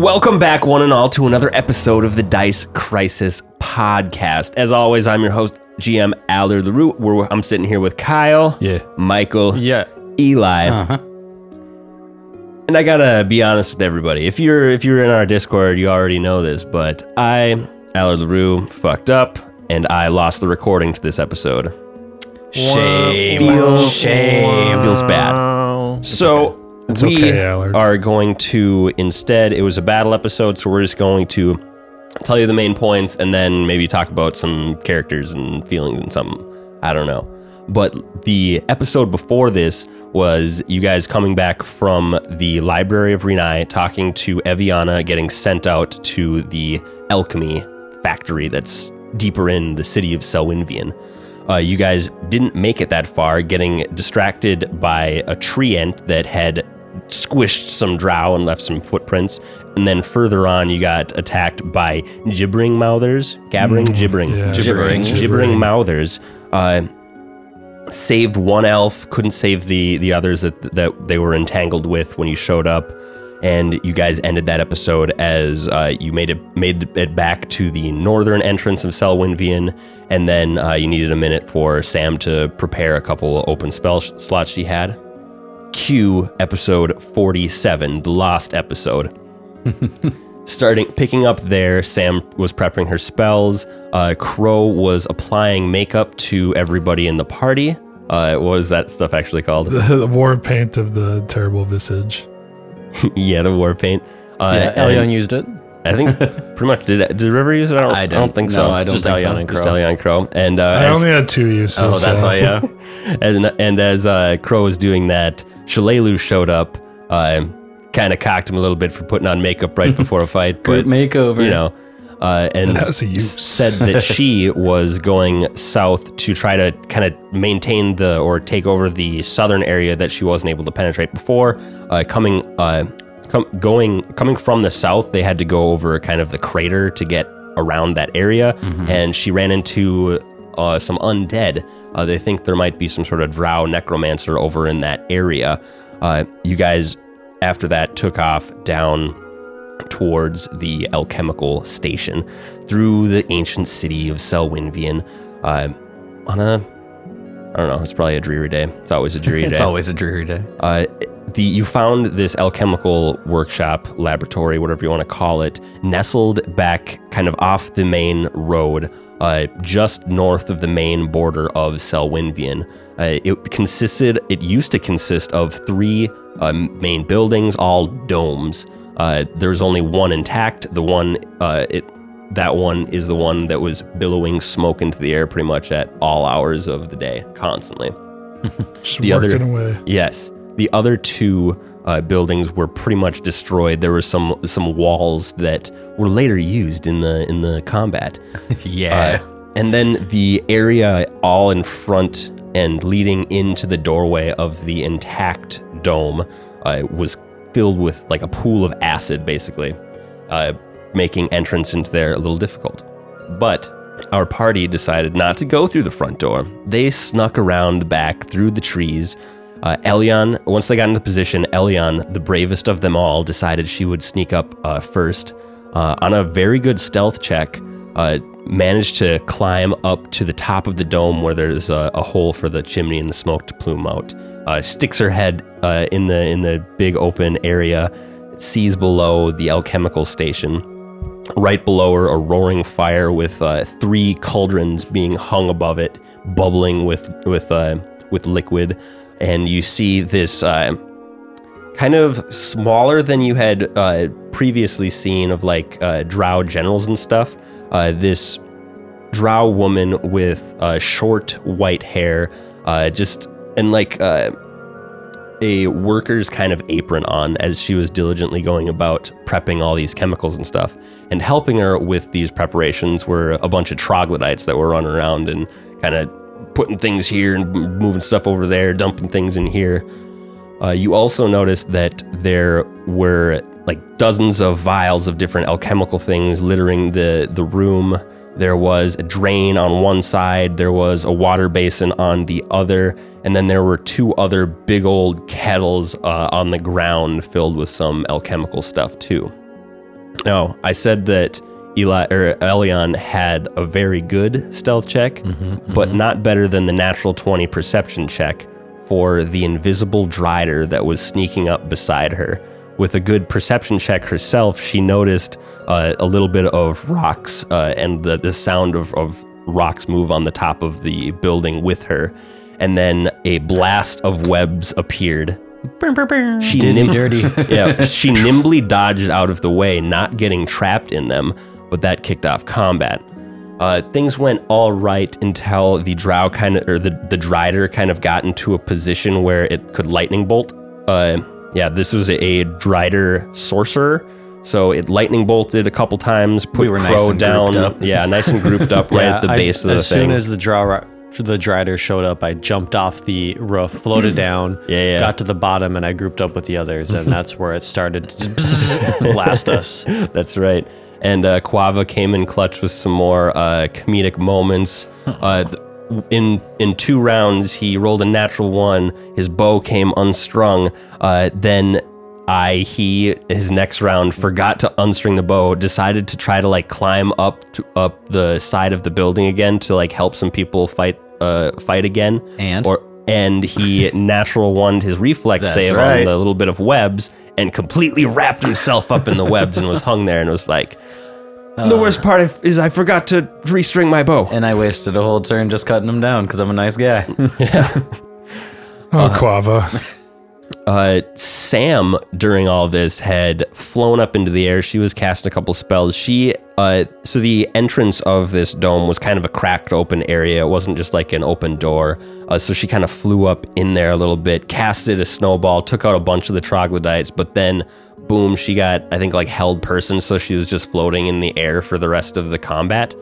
Welcome back, one and all, to another episode of the Dice Crisis podcast. As always, I'm your host, GM Allard LaRue. We're, I'm sitting here with Kyle, Yeah. Michael, Yeah. Eli, Uh-huh. and I gotta be honest with everybody. If you're if you're in our Discord, you already know this, but I, Allard LaRue, fucked up, and I lost the recording to this episode. Shame. Feels- Shame. Feels bad. So It's we okay, Allard. are going to instead. It was a battle episode, so we're just going to tell you the main points and then maybe talk about some characters and feelings and something. I don't know. But the episode before this was you guys coming back from the Library of Renai, talking to Eviana, getting sent out to the alchemy factory that's deeper in the city of Celwynvian. Uh, you guys didn't make it that far, getting distracted by a treant that had squished some drow and left some footprints. And then further on, you got attacked by gibbering mouthers, gabbering, gibbering, yeah. Gibbering. gibbering mouthers. Uh, saved one elf, couldn't save the the others that that they were entangled with when you showed up. And you guys ended that episode as uh, you made it made it back to the northern entrance of Celwynvian, and then uh, you needed a minute for Sam to prepare a couple open spell sh- slots she had. Q episode 47, the lost episode. Starting picking up there, Sam was prepping her spells. Uh, Crow was applying makeup to everybody in the party. Uh, what was that stuff actually called? the war paint of the terrible visage. yeah, the war paint. Uh, Yeah, and Elion used it. I think pretty much did. Did River use it? I don't, I I don't think No, so. I don't Just think so. Elion and Just Crow. Elion Crow. And uh, I as- only had two uses. Oh, that's so- why, yeah. and and as uh, Crow was doing that, Shalelu showed up. Uh, kind of cocked him a little bit for putting on makeup right before a fight, Great but makeover. you know, uh, and It has a use. said that she was going south to try to kind of maintain the or take over the southern area that she wasn't able to penetrate before. Uh, coming, uh, com- going, coming from the south, they had to go over kind of the crater to get around that area, and she ran into uh, some undead. Uh, they think there might be some sort of drow necromancer over in that area. Uh, you guys, after that, took off down towards the alchemical station through the ancient city of Celwynvian uh, on a I don't know. It's probably a dreary day. It's always a dreary It's day. It's always a dreary day. Uh, the you found this alchemical workshop, laboratory, whatever you want to call it, nestled back kind of off the main road, uh, just north of the main border of Celwynvian. Uh, it consisted. It used to consist of three um, main buildings, all domes. Uh, there's only one intact. The one uh, it that one is the one that was billowing smoke into the air pretty much at all hours of the day, constantly. Just the other- working away. Yes, the other two uh, buildings were pretty much destroyed. There were some some walls that were later used in the in the combat. Yeah. Uh, and then the area all in front and leading into the doorway of the intact dome uh, was filled with like a pool of acid, basically, uh, making entrance into there a little difficult. But our party decided not to go through the front door. They snuck around the back through the trees. Uh, Elion, once they got into position, Elion, the bravest of them all, decided she would sneak up uh, first. Uh, on a very good stealth check, uh, managed to climb up to the top of the dome where there's a, a hole for the chimney and the smoke to plume out. Uh, sticks her head uh, in the in the big open area, sees below the alchemical station. Right below her, a roaring fire with three cauldrons being hung above it, bubbling with with with liquid, and you see this uh, kind of smaller than you had uh, previously seen of like uh, drow generals and stuff. Uh, this drow woman with uh, short white hair, uh, just and like a worker's kind of apron on as she was diligently going about prepping all these chemicals and stuff. And helping her with these preparations were a bunch of troglodytes that were running around and kind of putting things here and moving stuff over there, dumping things in here. Uh, you also noticed that there were like dozens of vials of different alchemical things littering the, the room. There was a drain on one side, there was a water basin on the other, and then there were two other big old kettles uh, on the ground filled with some alchemical stuff too. No, I said that Eli or Elion had a very good stealth check, but not better than the natural 20 perception check for the invisible Drider that was sneaking up beside her. With a good perception check herself, she noticed uh, a little bit of rocks uh, and the, the sound of, of rocks move on the top of the building with her. And then a blast of webs appeared. She nim- yeah, she nimbly dodged out of the way, not getting trapped in them, but that kicked off combat. Uh, things went all right until the drow kind of, or the the drider kind of got into a position where it could lightning bolt. Uh, yeah, this was a drider sorcerer, so it lightning bolted a couple times, put We were nice Crow and down. up. Yeah, nice and grouped up right at the I- base of the as thing. As soon as the drow the drider showed up, I jumped off the roof, floated down, Yeah, yeah. got to the bottom, and I grouped up with the others, and that's where it started to blast us. That's right. And uh, Quava came in clutch with some more uh, comedic moments. Uh, in in two rounds, he rolled a natural one. His bow came unstrung. Uh, then I he his next round forgot to unstring the bow. Decided to try to like climb up to, up the side of the building again to like help some people fight uh fight again. And? or and he natural one his reflex That's save on the little bit of webs and completely wrapped himself up in the webs and was hung there and was like, the worst part is I forgot to restring my bow. And I wasted a whole turn just cutting him down because I'm a nice guy. Oh, Quava. Uh, Sam, during all this, had flown up into the air. She was casting a couple spells. She, uh, so the entrance of this dome was kind of a cracked open area. It wasn't just like an open door. Uh, so she kind of flew up in there a little bit, casted a snowball, took out a bunch of the troglodytes, but then, boom, she got, I think, like held person. So she was just floating in the air for the rest of the combat.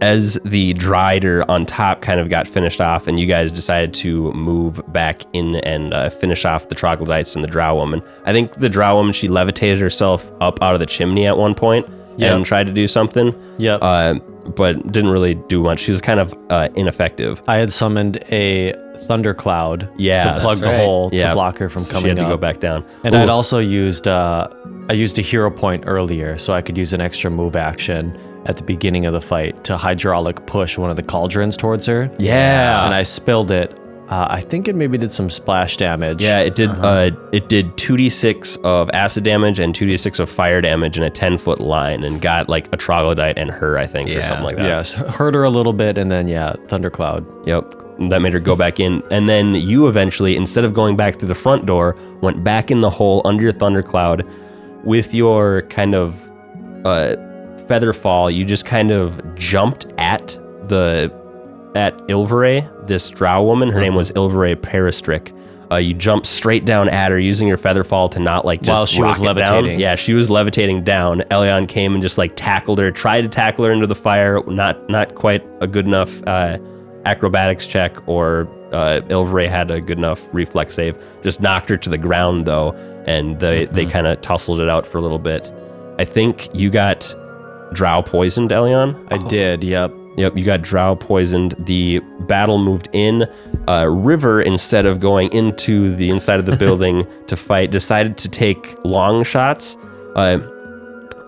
As the drider on top kind of got finished off, and you guys decided to move back in and uh, finish off the troglodytes and the drow woman. I think the drow woman she levitated herself up out of the chimney at one point Yep. and tried to do something. Yep. Uh, but didn't really do much. She was kind of uh, ineffective. I had summoned a thundercloud Yeah, to plug the right. hole Yeah. to block her from So coming she had to up. go back down. And Ooh, I'd also used uh, I used a hero point earlier, so I could use an extra move action at the beginning of the fight to hydraulic push one of the cauldrons towards her. Yeah. and I spilled it. Uh, I think it maybe did some splash damage. Yeah, it did. uh it did two d six of acid damage and two d six of fire damage in a ten foot line, and got like a troglodyte and her, I think, or something like that. Yes, hurt her a little bit, and then yeah, thundercloud. Yep. That made her go back in. And then you eventually, instead of going back through the front door, went back in the hole under your thundercloud with your kind of uh, feather fall. You just kind of jumped at the at Ilveray, this drow woman. Her name was Ilveray Peristrick. Uh, you jumped straight down at her using your feather fall to not like just While she was rocket down. levitating. Yeah, she was levitating down. Elion came and just like tackled her, tried to tackle her into the fire. Not not quite a good enough uh, acrobatics check, or uh, Ilveray had a good enough reflex save. Just knocked her to the ground though, and they they kind of tussled it out for a little bit. I think you got drow poisoned, Elion. I did. Yep. Yep, you got drow poisoned. The battle moved in. Uh, River, instead of going into the inside of the building to fight, decided to take long shots. Uh,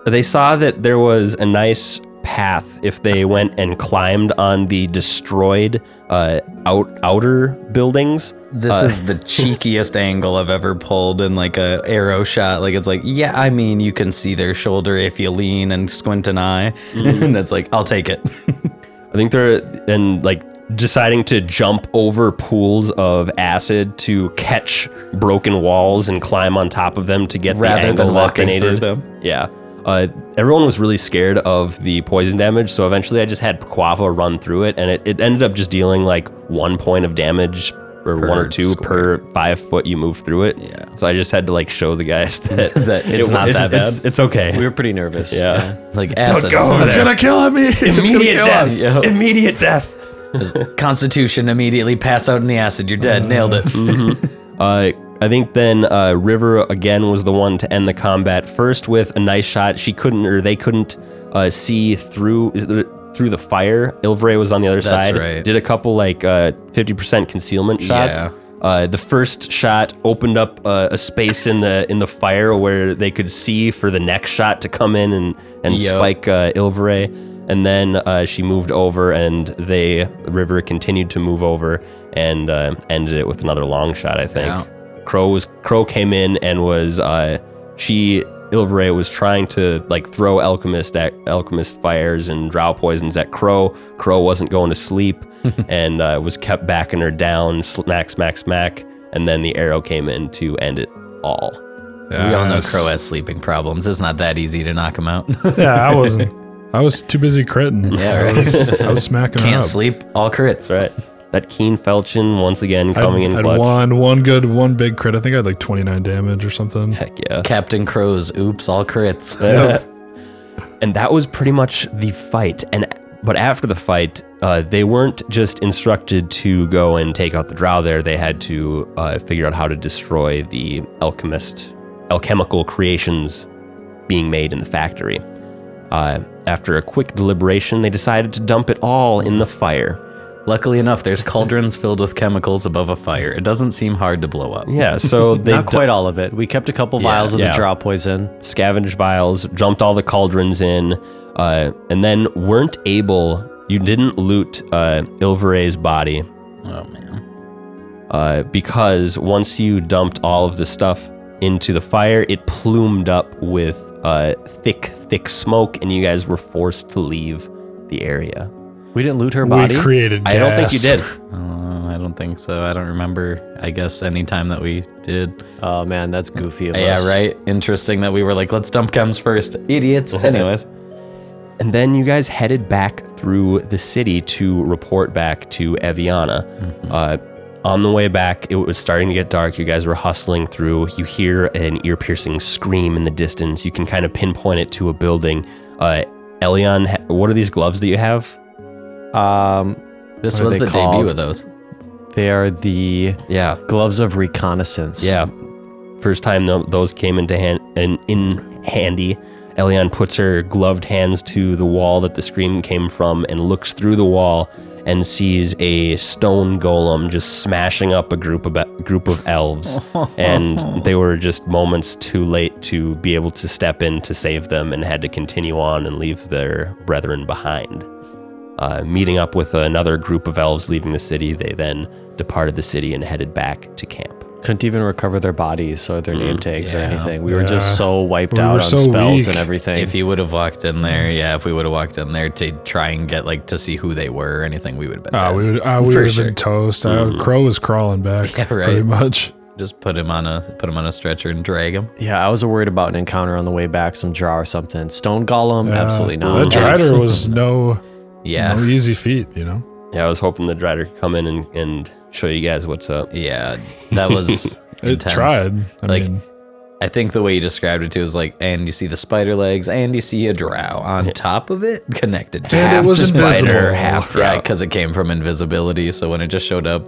they saw that there was a nice path if they went and climbed on the destroyed uh, out outer buildings. This is the cheekiest angle I've ever pulled in like a arrow shot. Like it's like, yeah, I mean, you can see their shoulder if you lean and squint an eye, and it's like, I'll take it. I think they're and like deciding to jump over pools of acid to catch broken walls and climb on top of them to get Rather the angle than walking through them. Yeah. Uh, everyone was really scared of the poison damage, so eventually I just had Quava run through it, and it, it ended up just dealing like one point of damage or one or two square. per five foot you move through it. Yeah. So I just had to like show the guys that, That it's it- not that bad. it's okay. We were pretty nervous. yeah. It's like acid. Don't go It's there. gonna kill me. Immediate kill death. us. Yo. Immediate death. Constitution immediately pass out in the acid. You're dead. Nailed it. Uh, I think then uh, River again was the one to end the combat first with a nice shot. She couldn't, or they couldn't uh, see through through the fire. Ilveray was on the other That's side. right. Did a couple like uh, fifty percent concealment shots. Yeah. Uh, the first shot opened up uh, a space in the in the fire where they could see for the next shot to come in and and Yup. spike uh, Ilveray. And then uh, she moved over, and they River continued to move over and uh, ended it with another long shot. I think. Yeah. Crow was Crow came in and was uh, she Ilveray was trying to like throw alchemist at alchemist fires and drow poisons at Crow. Crow wasn't going to sleep and uh, was kept backing her down, smack, smack, smack, and then the arrow came in to end it all. We all know Crow has sleeping problems. It's not that easy to knock him out. Yeah, I wasn't. I was too busy critting. Yeah, I was, I was smacking her Can't up. sleep, all crits. Right. That keen falchion once again coming I'd, in I'd clutch. one, one good, one big crit. I think I had like 29 damage or something. Heck yeah. Captain Crow's oops, all crits. and that was pretty much the fight. And but after the fight, uh, they weren't just instructed to go and take out the drow. There, they had to uh, figure out how to destroy the alchemist, alchemical creations being made in the factory. Uh, after a quick deliberation, they decided to dump it all in the fire. Luckily enough, there's cauldrons filled with chemicals above a fire. It doesn't seem hard to blow up. Yeah, so they Not quite all of it. We kept a couple vials of yeah. the drow poison. scavenged vials, jumped all the cauldrons in, uh, and then weren't able. You didn't loot uh, Ilveray's body Oh man. uh, because once you dumped all of the stuff into the fire, it plumed up with uh, thick, thick smoke, and you guys were forced to leave the area. We didn't loot her body. We created gas. I don't think you did. Uh, I don't think so. I don't remember. I guess any time that we did. oh man, that's goofy of Yeah, us. right. Interesting that we were like, let's dump chems first. Idiots. Anyways. And then you guys headed back through the city to report back to Eviana. Uh, on the way back, it was starting to get dark. You guys were hustling through. You hear an ear piercing scream in the distance. You can kind of pinpoint it to a building. Uh, Elion, what are these gloves that you have? Um, This was the called? debut of those. they are the Yeah. gloves of reconnaissance. Yeah. First time tho- those came into hand and in handy. Elion puts her gloved hands to the wall that the scream came from and looks through the wall and sees a stone golem just smashing up a group of group of elves. and they were just moments too late to be able to step in to save them and had to continue on and leave their brethren behind. Uh, meeting up with another group of elves leaving the city, they then departed the city and headed back to camp. Couldn't even recover their bodies or their name tags or anything. We were just so wiped We out on so spells weak. and everything. If you would have walked in there, yeah, if we would have walked in there to try and get like to see who they were or anything, we would have been. Uh, dead. we would, uh, we would have sure. been toast. Uh, Crow was crawling back, Yeah, right. pretty much. Just put him on a put him on a stretcher and drag him. yeah, I was worried about an encounter on the way back, some drow or something. Stone golem, Uh, absolutely That not. Drider Absolutely was no, Yeah, no easy feat, you know. Yeah, I was hoping the Drider could come in and, and show you guys what's up. yeah, that was It intense. tried. I Like, mean, I think the way you described it too is like, and you see the spider legs, and you see a drow on top of it, connected to And it half was spider, invisible. half yeah, because it came from invisibility. So when it just showed up,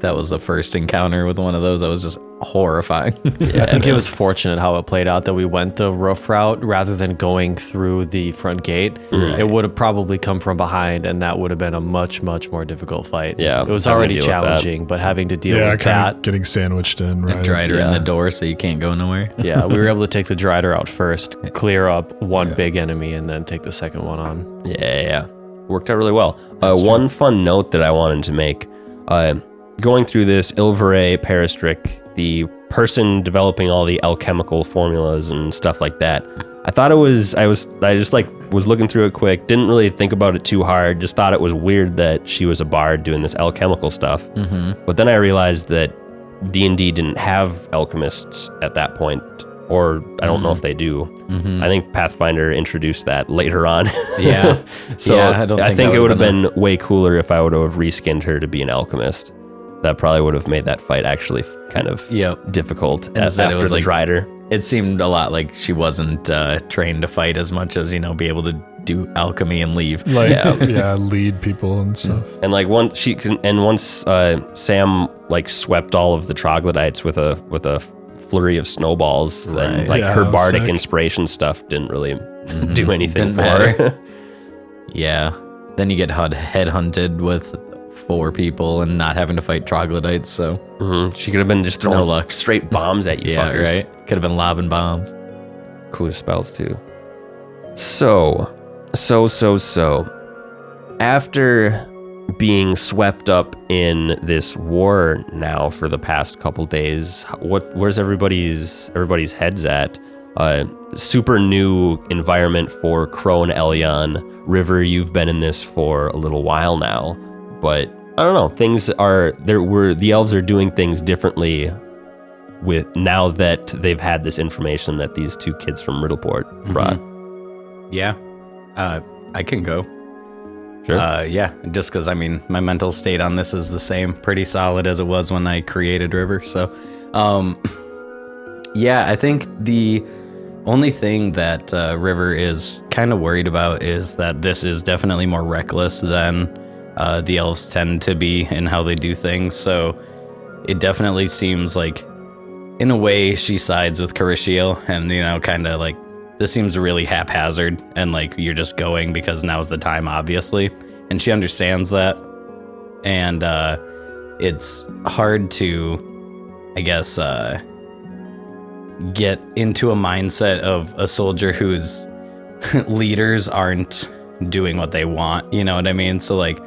that was the first encounter with one of those. That was just horrifying. I think it was fortunate how it played out that we went the roof route rather than going through the front gate. It would have probably come from behind, and that would have been a much, much more difficult fight. Yeah, it was already deal with that. challenging, but having to deal yeah, with kind that. of getting sandwiched in, right? Drider in the door, so you can't go nowhere. yeah, we were able to take the Drider out first, clear up one big enemy, and then take the second one on. Yeah, yeah, yeah. Worked out really well. Uh, one fun note that I wanted to make uh, going through this, Ilveray Peristric, the person developing all the alchemical formulas and stuff like that, I thought it was, I was, I just like was looking through it quick, didn't really think about it too hard, just thought it was weird that she was a bard doing this alchemical stuff. Mm-hmm. But then I realized that D&D didn't have alchemists at that point, or I don't know if they do. I think Pathfinder introduced that later on. Yeah. So Yeah, I, I don't think, think it would have would've been way cooler if I would have reskinned her to be an alchemist. That probably would have made that fight actually kind of Yep. difficult a- Instead, after it was the like- Drider. It seemed a lot like she wasn't uh, trained to fight as much as you know, be able to do alchemy and leave. Like, yeah. lead people and stuff. And like once she can, and once uh, Sam like swept all of the troglodytes with a with a flurry of snowballs, then like Yeah, her that bardic sick. inspiration stuff didn't really do anything Didn't for matter. her. Yeah. Then you get hud- headhunted with four people and not having to fight troglodytes. So Mhm. She could have been just throwing No luck. straight bombs at you. yeah, fuckers. right. Could have been lobbing bombs. cooler spells too. So, so, so, so. After being swept up in this war now for the past couple days, what where's everybody's everybody's heads at? Uh, super new environment for Crow and Elion. River, you've been in this for a little while now, but I don't know. Things are there. Were the elves are doing things differently with now that they've had this information that these two kids from Riddleport brought. Yeah. Uh, I can go. Sure. Uh, yeah, just because I mean, my mental state on this is the same, pretty solid as it was when I created River. So, um, yeah, I think the only thing that uh, River is kind of worried about is that this is definitely more reckless than uh, the elves tend to be in how they do things. So, it definitely seems like, in a way, she sides with Carishiel, and you know, kind of like this seems really haphazard and like you're just going because now's the time obviously and she understands that and uh it's hard to i guess uh get into a mindset of a soldier whose leaders aren't doing what they want you know what i mean so like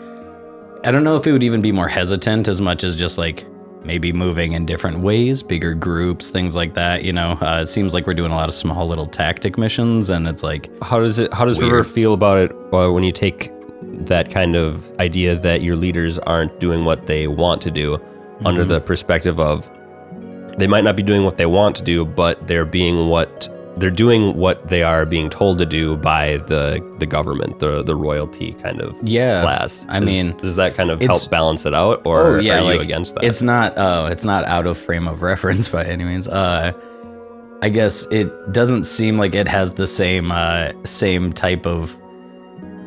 i don't know if it would even be more hesitant as much as just like maybe moving in different ways, bigger groups, things like that. You know, uh, it seems like we're doing a lot of small little tactic missions, and it's like, how does it? How does River feel about it uh, when you take that kind of idea that your leaders aren't doing what they want to do, under the perspective of they might not be doing what they want to do, but they're being what they're doing what they are being told to do by the the government, the the royalty kind of yeah, class. I Does- mean, does that kind of help balance it out, or oh yeah, are you like, against that? It's not. Oh, it's not out of frame of reference by any means. Uh, I guess it doesn't seem like it has the same uh, same type of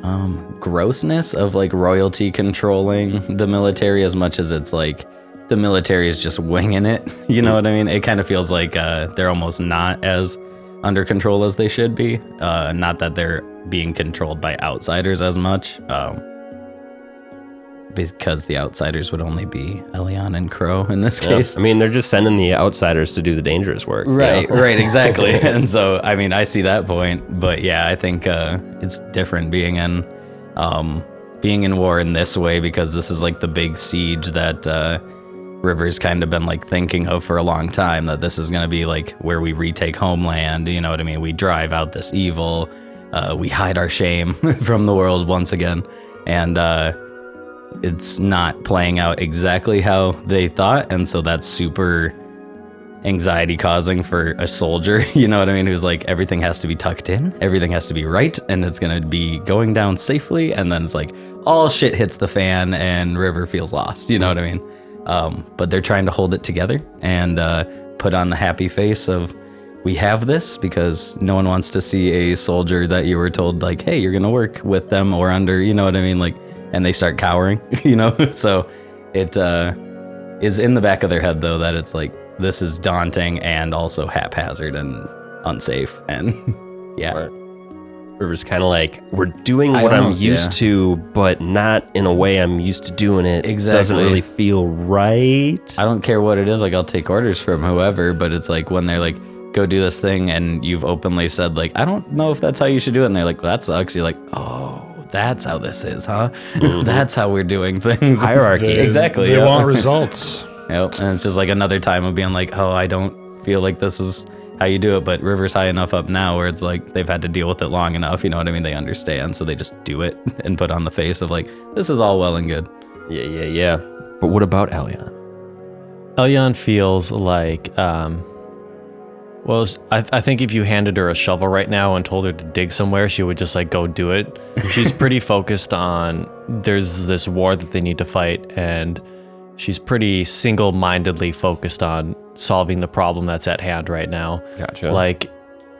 um, grossness of like royalty controlling the military as much as it's like the military is just winging it. You know what I mean? It kind of feels like uh, they're almost not as under control as they should be. Uh, not that they're being controlled by outsiders as much. Um, because the outsiders would only be Elion and Crow in this Yeah. case. I mean, they're just sending the outsiders to do the dangerous work. you know? Right, right, exactly. and so, I mean, I see that point, but yeah, I think uh, it's different being in, um, being in war in this way because this is like the big siege that uh, River's kind of been like thinking of for a long time. That this is going to be like where we retake homeland. You know what I mean? We drive out this evil. Uh, we hide our shame from the world once again, and uh, it's not playing out exactly how they thought, and so that's super anxiety causing for a soldier, you know what I mean? Who's like, everything has to be tucked in, everything has to be right, and it's gonna be going down safely. And then it's like, all shit hits the fan, and River feels lost, you know what I mean? Um, but they're trying to hold it together and uh, put on the happy face of, we have this because no one wants to see a soldier that you were told, like, hey, you're gonna work with them or under, you know what I mean? Like, and they start cowering, you know? so it, uh, is in the back of their head though that it's like this is daunting and also haphazard and unsafe and yeah Right. River's kind of like, we're doing I what I'm used yeah. to, but not in a way I'm used to doing it. Exactly, doesn't really feel right. i don't care what it is like i'll take orders from whoever but it's like when they're like go do this thing and you've openly said like i don't know if that's how you should do it and they're like well, that sucks you're like oh that's how this is huh mm-hmm. that's how we're doing things Hierarchy. They- exactly They yeah. want results. Yep. And it's just like another time of being like, oh, I don't feel like this is how you do it. But River's high enough up now where it's like they've had to deal with it long enough. You know what I mean? They understand. So they just do it and put on the face of like, this is all well and good. Yeah, yeah, yeah. But what about Elion? Elyon feels like, um, well, I think if you handed her a shovel right now and told her to dig somewhere, she would just like go do it. She's pretty focused on there's this war that they need to fight, and she's pretty single mindedly focused on solving the problem that's at hand right now. Gotcha. Like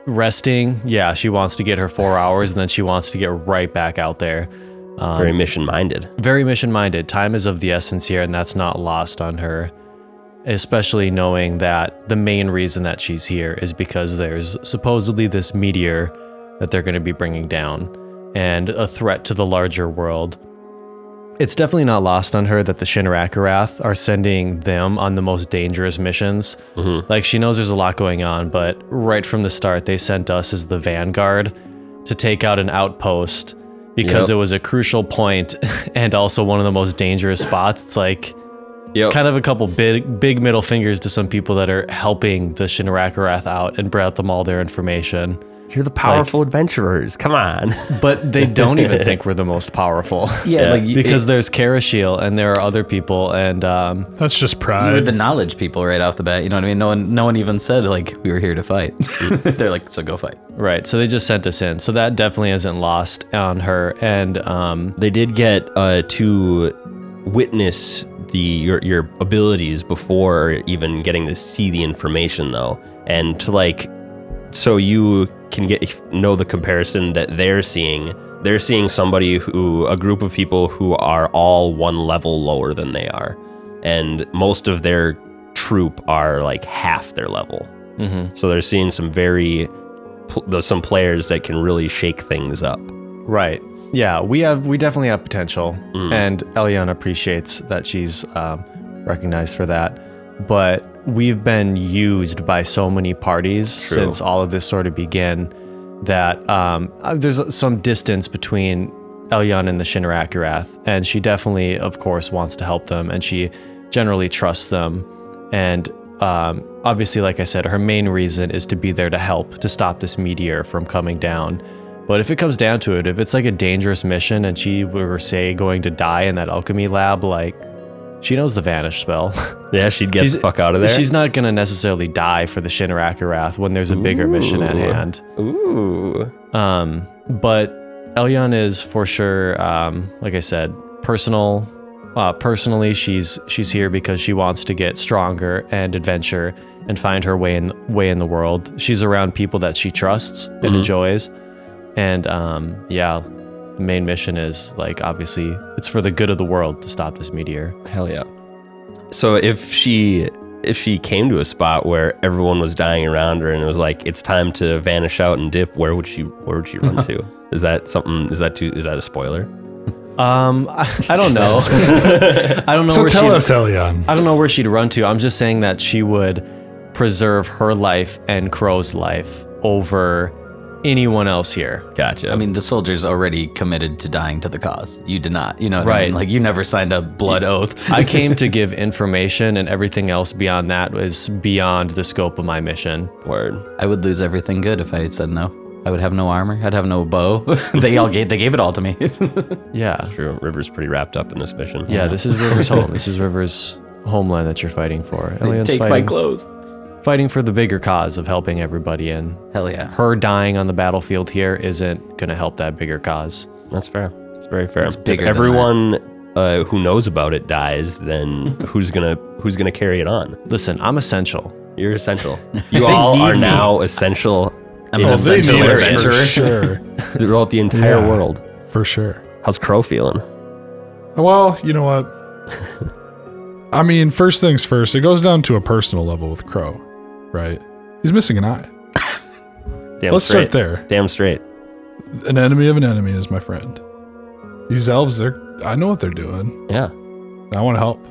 resting, yeah, she wants to get her four hours and then she wants to get right back out there. Um, very mission minded. very mission minded. Time is of the essence here, and that's not lost on her. Especially knowing that the main reason that she's here is because there's supposedly this meteor that they're going to be bringing down and a threat to the larger world. It's definitely not lost on her that the Shinrakarath are sending them on the most dangerous missions. Mm-hmm. Like she knows there's a lot going on, but right from the start, they sent us as the vanguard to take out an outpost because Yep. it was a crucial point and also one of the most dangerous spots. It's like Yep. kind of a couple big big middle fingers to some people that are helping the Shinrakarath out and brought them all their information. You're the powerful adventurers. Come on. But they don't even think we're the most powerful. Yeah, like because it- there's Karashiel and there are other people and um, That's just You're pride. the knowledge people right off the bat. You know what I mean? No one, no one even said like we were here to fight. They're like, so go fight. right. So they just sent us in. So that definitely isn't lost on her. And um, They did get uh, to witness the your, your abilities before even getting to see the information, though, and to like, so you can get know the comparison that they're seeing. They're seeing somebody who a group of people who are all one level lower than they are, and most of their troop are like half their level. mhm. So they're seeing some very some players that can really shake things up. right. Yeah, we have we definitely have potential, and Eliana appreciates that she's um, recognized for that. But we've been used by so many parties True. since all of this sort of began that um, uh, there's some distance between Elion and the Shinrakarath, and she definitely, of course, wants to help them, and she generally trusts them. And um, obviously, like I said, her main reason is to be there to help to stop this meteor from coming down. But if it comes down to it, if it's like a dangerous mission and she were, say, going to die in that alchemy lab, like, she knows the vanish spell. Yeah, she'd get the fuck out of there. She's not going to necessarily die for the Shinrakarath when there's a bigger mission at hand. Ooh. Um, but Elion is for sure, um, like I said, personal. Uh, personally, she's she's here because she wants to get stronger and adventure and find her way in way in the world. She's around people that she trusts and enjoys, and um, yeah, the main mission is like obviously it's for the good of the world to stop this meteor. Hell yeah. So if she if she came to a spot where everyone was dying around her and it was like it's time to vanish out and dip, where would she where would she run to? Is that something is that too is that a spoiler? Um, I, I don't know. I don't know so where tell she'd- us, Elion. I don't know where she'd run to. I'm just saying that she would preserve her life and Crow's life over anyone else here. Gotcha. I mean, the soldier's already committed to dying to the cause. You did not. You know what I Right. mean? Like you never signed a blood oath. I came to give information, and everything else beyond that was beyond the scope of my mission. word. I would lose everything good if I had said no. I would have no armor. I'd have no bow. they all gave. They gave it all to me. Yeah. True. River's pretty wrapped up in this mission. Yeah, this is River's home. This is River's homeland that you're fighting for. Elion's Take my clothes. Fighting for the bigger cause of helping everybody, and Hell yeah. her dying on the battlefield here isn't going to help that bigger cause. That's fair. It's very fair. It's bigger if than everyone uh, who knows about it dies, then who's gonna who's gonna carry it on? Listen, I'm essential. You're essential. You all are now essential I'm in an essential adventurer. for sure. throughout the entire Yeah. world. For sure. How's Crow feeling? Well, you know what? I mean, first things first, it goes down to a personal level with Crow, right? He's missing an eye. Damn Let's straight. start there. Damn straight. An enemy of an enemy is my friend. These elves, they're I know what they're doing. Yeah. I want to help.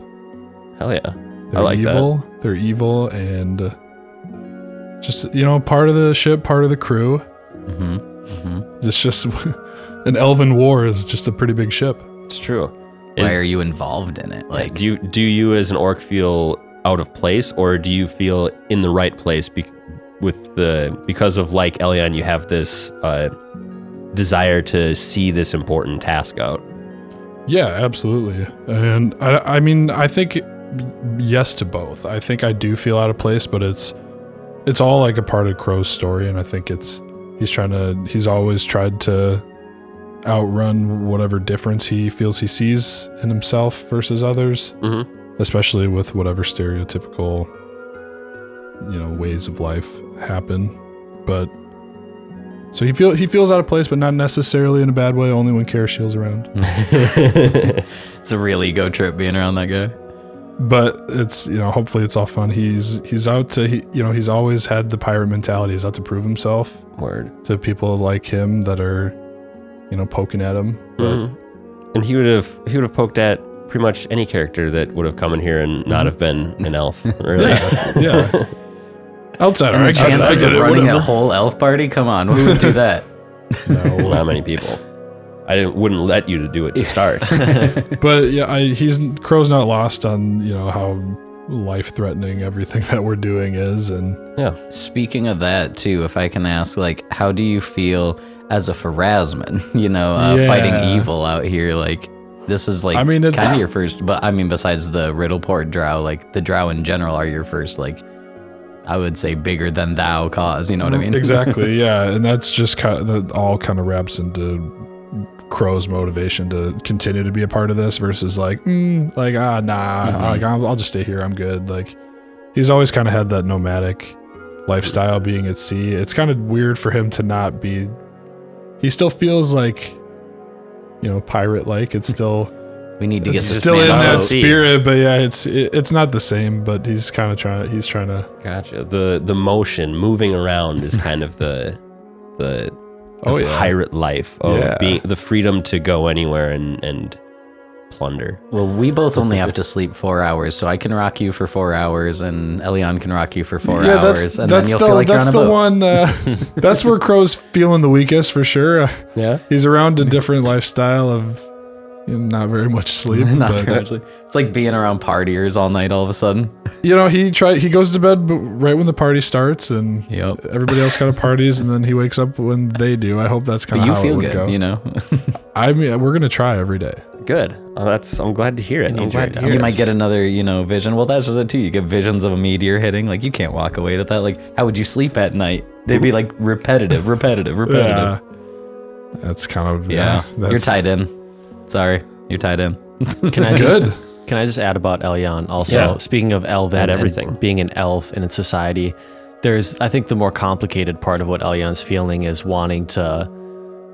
Hell yeah. They're like that. evil. They're evil and uh, just you know, part of the ship, part of the crew. Mm-hmm. It's just an elven war is just a pretty big ship. It's true. Why Is- are you involved in it? Like, do you do you as an orc feel out of place, or do you feel in the right place be- with the because of like Elion, you have this uh, desire to see this important task out. Yeah, absolutely. And I, I mean, I think yes to both. I think I do feel out of place, but it's it's all like a part of Crow's story, and I think it's he's trying to he's always tried to outrun whatever difference he feels he sees in himself versus others, Mm-hmm. Especially with whatever stereotypical you know ways of life happen. But so he feel he feels out of place, but not necessarily in a bad way. Only when Karashield's around. it's a real ego trip being around that guy. but it's you know hopefully it's all fun he's he's out to he, you know he's always had the pirate mentality he's out to prove himself Word. to people like him that are you know poking at him but Mhm. And he would have he would have poked at pretty much any character that would have come in here and not have been an elf. Really. yeah. Outsider. And I the get chances get of it, running a whole elf party? Come on, we would do that? not many people. I didn't, wouldn't let you to do it to start. But yeah, I, he's Crow's not lost on you know how life threatening everything that we're doing is, and yeah. Speaking of that, too, if I can ask, like, how do you feel as a Pharasman? You know, uh, fighting evil out here, like. This is like I mean, kind of your first, but I mean, besides the Riddleport Drow, like the Drow in general are your first, like, I would say bigger than thou cause. You know what I mean? exactly, yeah, and that's just kind of that all kind of wraps into Crow's motivation to continue to be a part of this versus like, mm, like ah nah, Mm-hmm. like I'll, I'll just stay here, I'm good. Like he's always kind of had that nomadic lifestyle, being at sea. It's kind of weird for him to not be. He still feels like, you know, pirate like. It's still. We need to get this still man in that sea. spirit, but yeah, it's it, it's not the same. But he's kind of trying. He's trying to. Gotcha. The the motion, moving around, is kind of the the, oh, the Oh, yeah. pirate life of Yeah. being the freedom to go anywhere and and plunder. Well, we both only have to sleep four hours, so I can rock you for four hours, and Elion can rock you for four hours, and then you'll the, feel like you're on that's a the boat. one. Uh, that's where Crow's feeling the weakest for sure. Uh, Yeah. he's around a different lifestyle of you know, not very much sleep. Not but, very much. like- It's like being around partiers all night all of a sudden. You know, he try he goes to bed right when the party starts, and Yep. everybody else kind of parties, and then he wakes up when they do. I hope that's kind of you how feel it would good, go. you know. I mean, we're gonna try every day. Good. Oh, that's. I'm glad to hear it. I'm glad to hear you it. might get another, you know, vision. Well, that's just it too. You get visions of a meteor hitting. Like you can't walk away to that. Like how would you sleep at night? They'd be like repetitive, repetitive, repetitive. Yeah, that's kind of Yeah, yeah. you're tied in. Sorry, you're tied in. Can I Good. just can I just add about Elion also? Yeah. Speaking of elven Add and everything. being an elf and in society, there's I think the more complicated part of what Elion's feeling is wanting to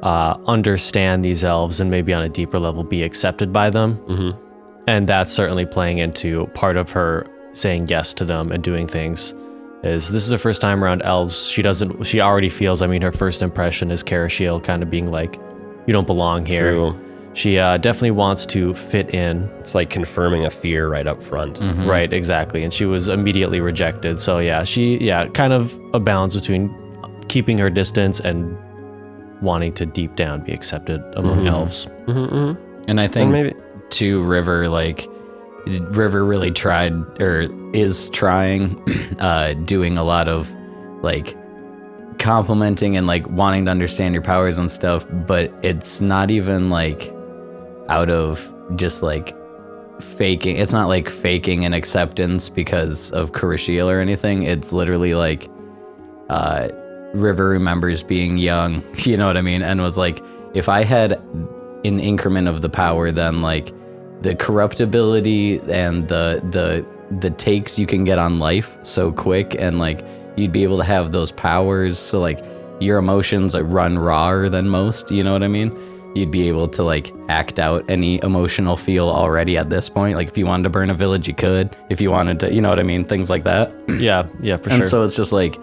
uh, understand these elves and maybe on a deeper level be accepted by them. Mm-hmm. And that's certainly playing into part of her saying yes to them and doing things. Is this is her first time around elves? She doesn't. She already feels. I mean, her first impression is Karashiel kind of being like, "You don't belong here." True. She uh, definitely wants to fit in. It's like confirming a fear right up front. Right, exactly. And she was immediately rejected. So yeah, she yeah, kind of a balance between keeping her distance and wanting to deep down be accepted among elves. And I think maybe- to River, like River really tried or is trying, uh, doing a lot of like complimenting and like wanting to understand your powers and stuff, but it's not even like out of just like faking. It's not like faking an acceptance because of Carishiel or anything. It's literally like uh, River remembers being young, you know what I mean? And was like, if I had an increment of the power, then like the corruptibility and the the the takes you can get on life so quick, and like you'd be able to have those powers. So like your emotions like, run rawer than most. You know what I mean? You'd be able to like act out any emotional feel already at this point. Like if you wanted to burn a village, you could. If you wanted to, you know what I mean? Things like that. Yeah, yeah, for And sure. And so it's just like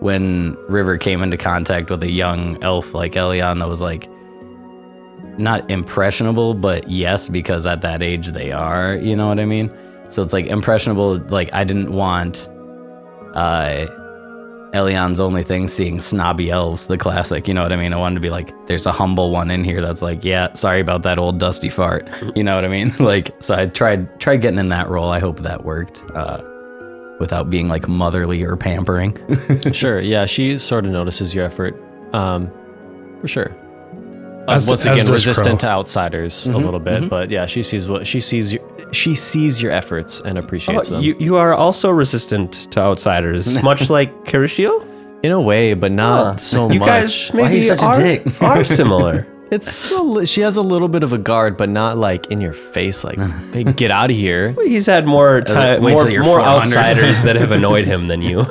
when River came into contact with a young elf like Elion that was like not impressionable, but yes, because at that age they are, you know what I mean? So it's like impressionable, like I didn't want uh Elion's only thing seeing snobby elves, the classic, you know what I mean? I wanted to be like, there's a humble one in here that's like, yeah, sorry about that old dusty fart. You know what I mean? like so I tried tried getting in that role. I hope that worked. Uh without being like motherly or pampering. sure, yeah, she sort of notices your effort, um, for sure. As- once as again, does resistant Crow. to outsiders a mm-hmm, little bit, mm-hmm. but yeah, she sees what she sees. Your, she sees your efforts and appreciates Oh, them you you are also resistant to outsiders, much like Carishiel. in a way, but not so You much. guys Why are maybe you such a are, dick? are similar. It's a li- she has a little bit of a guard, but not like in your face. Like, hey, get out of here. He's had more time, wait more, more outsiders that have annoyed him than you.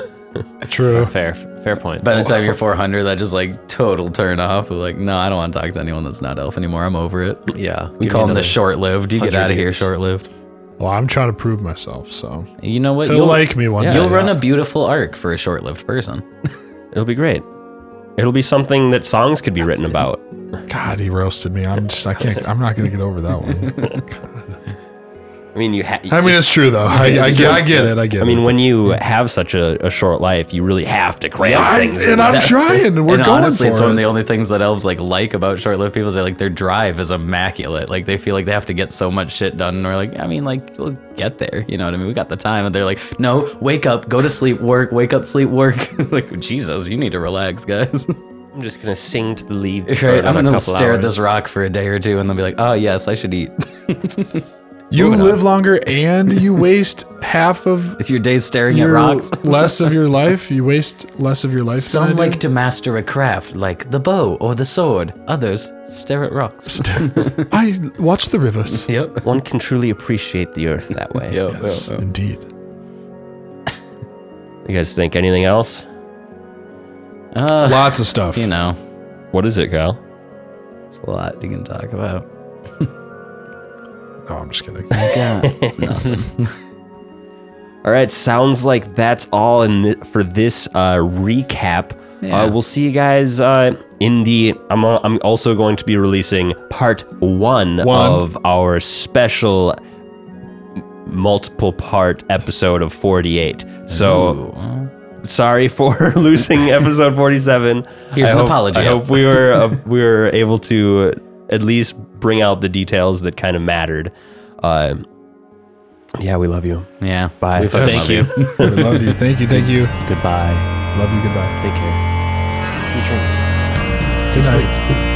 True. Fair, fair point. By the time you're 400, that just like total turn off. Of like, no, I don't want to talk to anyone that's not elf anymore. I'm over it. yeah, We call them the short-lived. You get out of here, years. short-lived. Well, I'm trying to prove myself, so You know what? he'll like me one day. You'll run a beautiful arc for a short-lived person. It'll be great. It'll be something that songs could be written about. God, he roasted me. I'm just, I can't, I'm not going to get over that one. I mean, you. Ha- I mean, it's true though. I, I, It's get, true. I get it. I get I mean, it. when you have such a, a short life, you really have to cram I, things. in and I'm there. trying. and We're and going honestly, for it's it. one of the only things that elves like like about short-lived people is that like their drive is immaculate. Like they feel like they have to get so much shit done. And we're like, I mean, like we'll get there. You know what I mean? We got the time. And they're like, no, wake up, go to sleep, work, wake up, sleep, work. like Jesus, you need to relax, guys. I'm just gonna sing to the leaves. right? I'm gonna couple stare at this rock for a day or two, and they'll be like, oh yes, I should eat. you Moving on. live longer and you waste half of If your day's staring your at rocks. less of your life. You waste less of your life. Some than I do. like to master a craft, like the bow or the sword. Others stare at rocks. I watch the rivers. yep. One can truly appreciate the earth that way. Yep. Yes, yep, yep. indeed. You guys think anything else? Uh, Lots of stuff. you know, What is it, Kyle? it's a lot you can talk about. No, I'm just kidding. All right, sounds like that's all in th- for this uh, recap. Yeah. Uh, we'll see you guys uh, in the. I'm, uh, I'm also going to be releasing part one, One. of our special m- multiple part episode of 48. So Ooh. sorry for losing episode 47. Here's I an hope- apology. I hope we were uh, we were able to at least bring out the details that kind of mattered. Uh, yeah, we love you. Yeah. Bye. We fucking Thank love you. we love you. Thank you. Thank you. Goodbye. Love you. Goodbye. Take care. Sweet dreams. Good Safe night. sleeps.